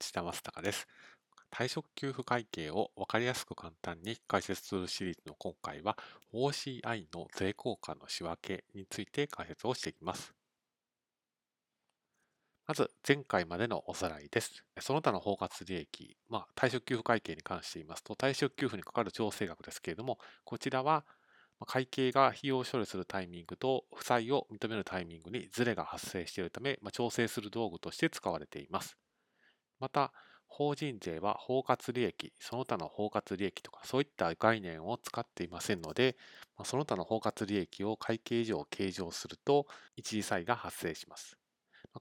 内田正孝です。退職給付会計を分かりやすく簡単に解説するシリーズの今回は OCI の税効果の仕分けについて解説をしていきます。まず前回までのおさらいです。その他の包括利益、まあ、退職給付会計に関して言いますと退職給付にかかる調整額ですけれどもこちらは会計が費用処理するタイミングと負債を認めるタイミングにズレが発生しているため、まあ、調整する道具として使われています。また、法人税は包括利益、その他の包括利益とかそういった概念を使っていませんので、その他の包括利益を会計上計上すると一時債が発生します。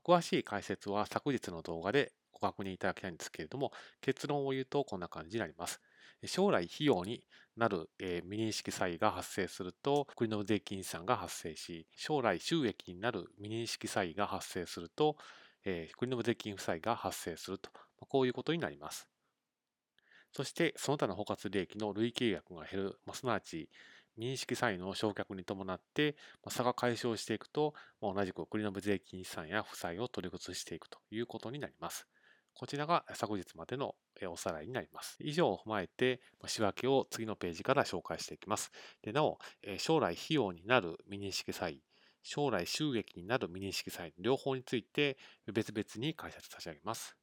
詳しい解説は昨日の動画でご確認いただきたいんですけれども、結論を言うとこんな感じになります。将来費用になる、え未認識債が発生すると、国の税金資産が発生し、将来収益になる未認識債が発生すると、え国の税金負債が発生すると、こういうことになります。そして、その他の包括利益の累計額が減る、まあすなわち、認識債の償却に伴ってまあ差が解消していくと、まあ同じく国の税金資産や負債を取り崩していくということになります。こちらが昨日までのおさらいになります。以上を踏まえて、仕分けを次のページから紹介していきます。でなお、将来費用になる未認識債、将来収益になる未認識債、両方について別々に解説差し上げます。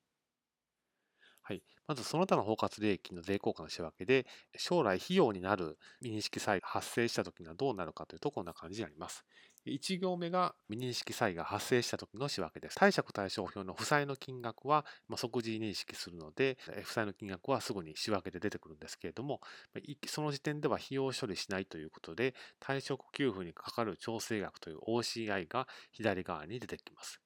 はい、まずその他の包括利益の税効果の仕分けで、将来費用になる認識債が発生した時にはどうなるかというと、こんな感じになります。1行目が未認識債が発生した時の仕分けです。貸借対照表の負債の金額は即時認識するので、負債の金額はすぐに仕分けで出てくるんですけれども、その時点では費用処理しないということで、退職給付にかかる調整額という OCI が左側に出てきます。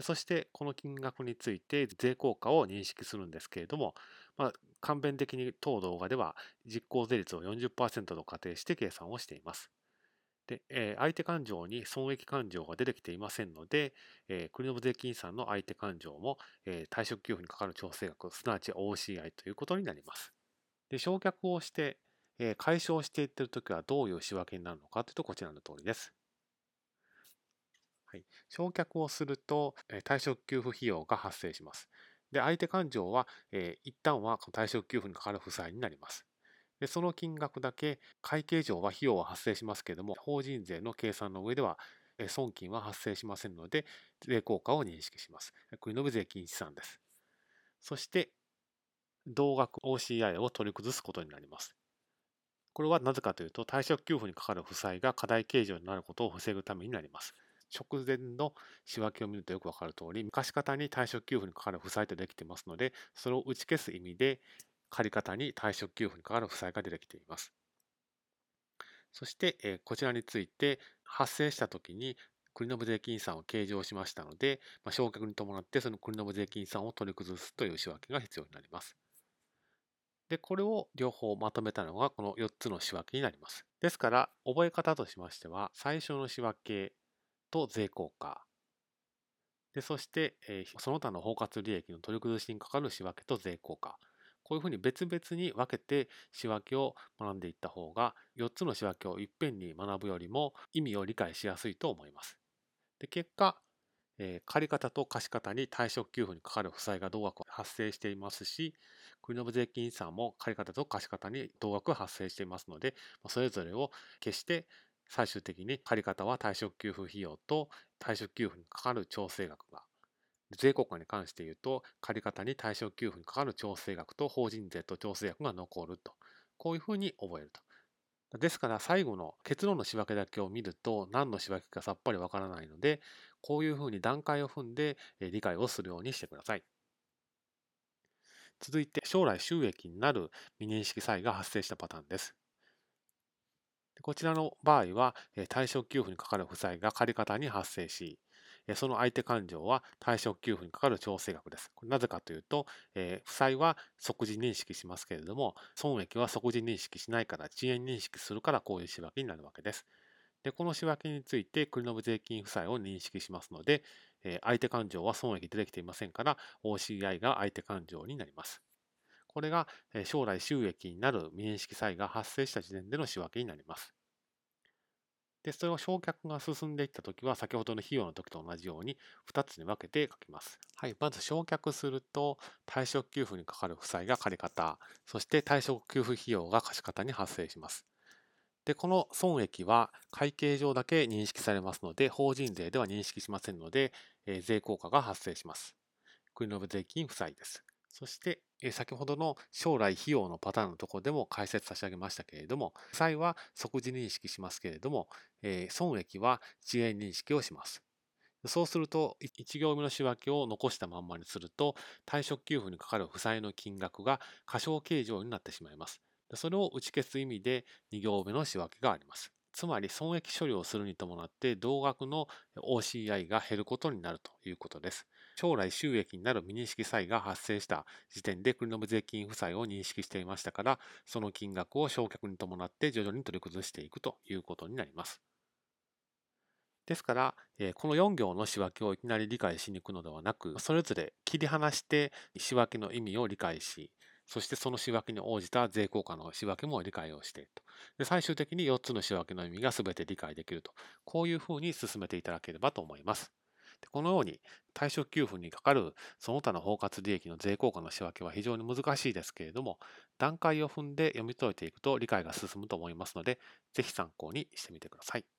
そしてこの金額について税効果を認識するんですけれども、まあ、簡便的に当動画では実効税率を40%と仮定して計算をしています。で、えー、相手勘定に損益勘定が出てきていませんので、えー、国の税金さんの相手勘定も、えー、退職給付にかかる調整額、すなわち OCI ということになります。で、償却をして、えー、解消していってるときはどういう仕分けになるのかというとこちらの通りです。はい、償却をすると、え退職給付費用が発生します。で、相手勘定は、えー、一旦は退職給付にかかる負債になります。で、その金額だけ会計上は費用は発生しますけれども、法人税の計算の上では損金は発生しませんので、税効果を認識します。国の税金資産です。そして、同額 OCI を取り崩すことになります。これはなぜかというと、退職給付にかかる負債が過大計上になることを防ぐためになります。直前の仕分けを見るとよくわかる通り、貸方に退職給付にかかる負債とできていますので、それを打ち消す意味で、借方に退職給付にかかる負債が出てきています。そして、えこちらについて発生したときに国の無税金算を計上しましたので、まあ、償却に伴ってその国の無税金算を取り崩すという仕分けが必要になります。で、これを両方まとめたのがこの4つの仕分けになります。ですから、覚え方としましては、最初の仕分けと税効果、でそして、え、その他の包括利益の取り崩しにかかる仕分けと税効果、こういうふうに別々に分けて仕分けを学んでいった方が4つの仕分けをいっぺんに学ぶよりも意味を理解しやすいと思います。で結果、えー、借方と貸方に退職給付にかかる負債が同額発生していますし国の税金資産も借方と貸方に同額発生していますのでそれぞれを消して最終的に借方は退職給付費用と退職給付にかかる調整額が税効果に関して言うと、借方に対象給付にかかる調整額と法人税と調整額が残ると。こういうふうに覚えると。ですから最後の結論の仕分けだけを見ると何の仕分けかさっぱりわからないので、こういうふうに段階を踏んで理解をするようにしてください。続いて将来収益になる未認識債が発生したパターンです。こちらの場合は対象給付にかかる負債が借方に発生し、その相手勘定は退職給付にかかる調整額です。これなぜかというと、え、負債は即時認識しますけれども、損益は即時認識しないから、遅延認識するからこういう仕分けになるわけです。で、この仕分けについて国の税金負債を認識しますので、え、相手勘定は損益出てきていませんから、OCI が相手勘定になります。これが将来収益になる未認識債が発生した時点での仕分けになります。で、それを償却が進んでいったときは、先ほどの費用の時と同じように2つに分けて書きます。はい、まず償却すると、退職給付にかかる負債が借方、そして退職給付費用が貸方に発生します。で、この損益は会計上だけ認識されますので、法人税では認識しませんので、えー、税効果が発生します。国の税金負債です。そして、先ほどの将来費用のパターンのところでも解説差し上げましたけれども、負債は即時認識しますけれども、損益は遅延認識をします。そうすると、1行目の仕分けを残したまんまにすると、退職給付にかかる負債の金額が過少計上になってしまいます。それを打ち消す意味で2行目の仕分けがあります。つまり損益処理をするに伴って同額の OCI が減ることになるということです。将来収益になる未認識債が発生した時点で国の税金負債を認識していましたから、その金額を償却に伴って徐々に取り崩していくということになります。ですから、この4行の仕分けをいきなり理解しに行くのではなく、それぞれ切り離して仕分けの意味を理解し、そしてその仕分けに応じた税効果の仕分けも理解をしていると。で最終的に4つの仕分けの意味が全て理解できると。こういうふうに進めていただければと思います。でこのように退職給付にかかるその他の包括利益の税効果の仕分けは非常に難しいですけれども、段階を踏んで読み解いていくと理解が進むと思いますので、是非参考にしてみてください。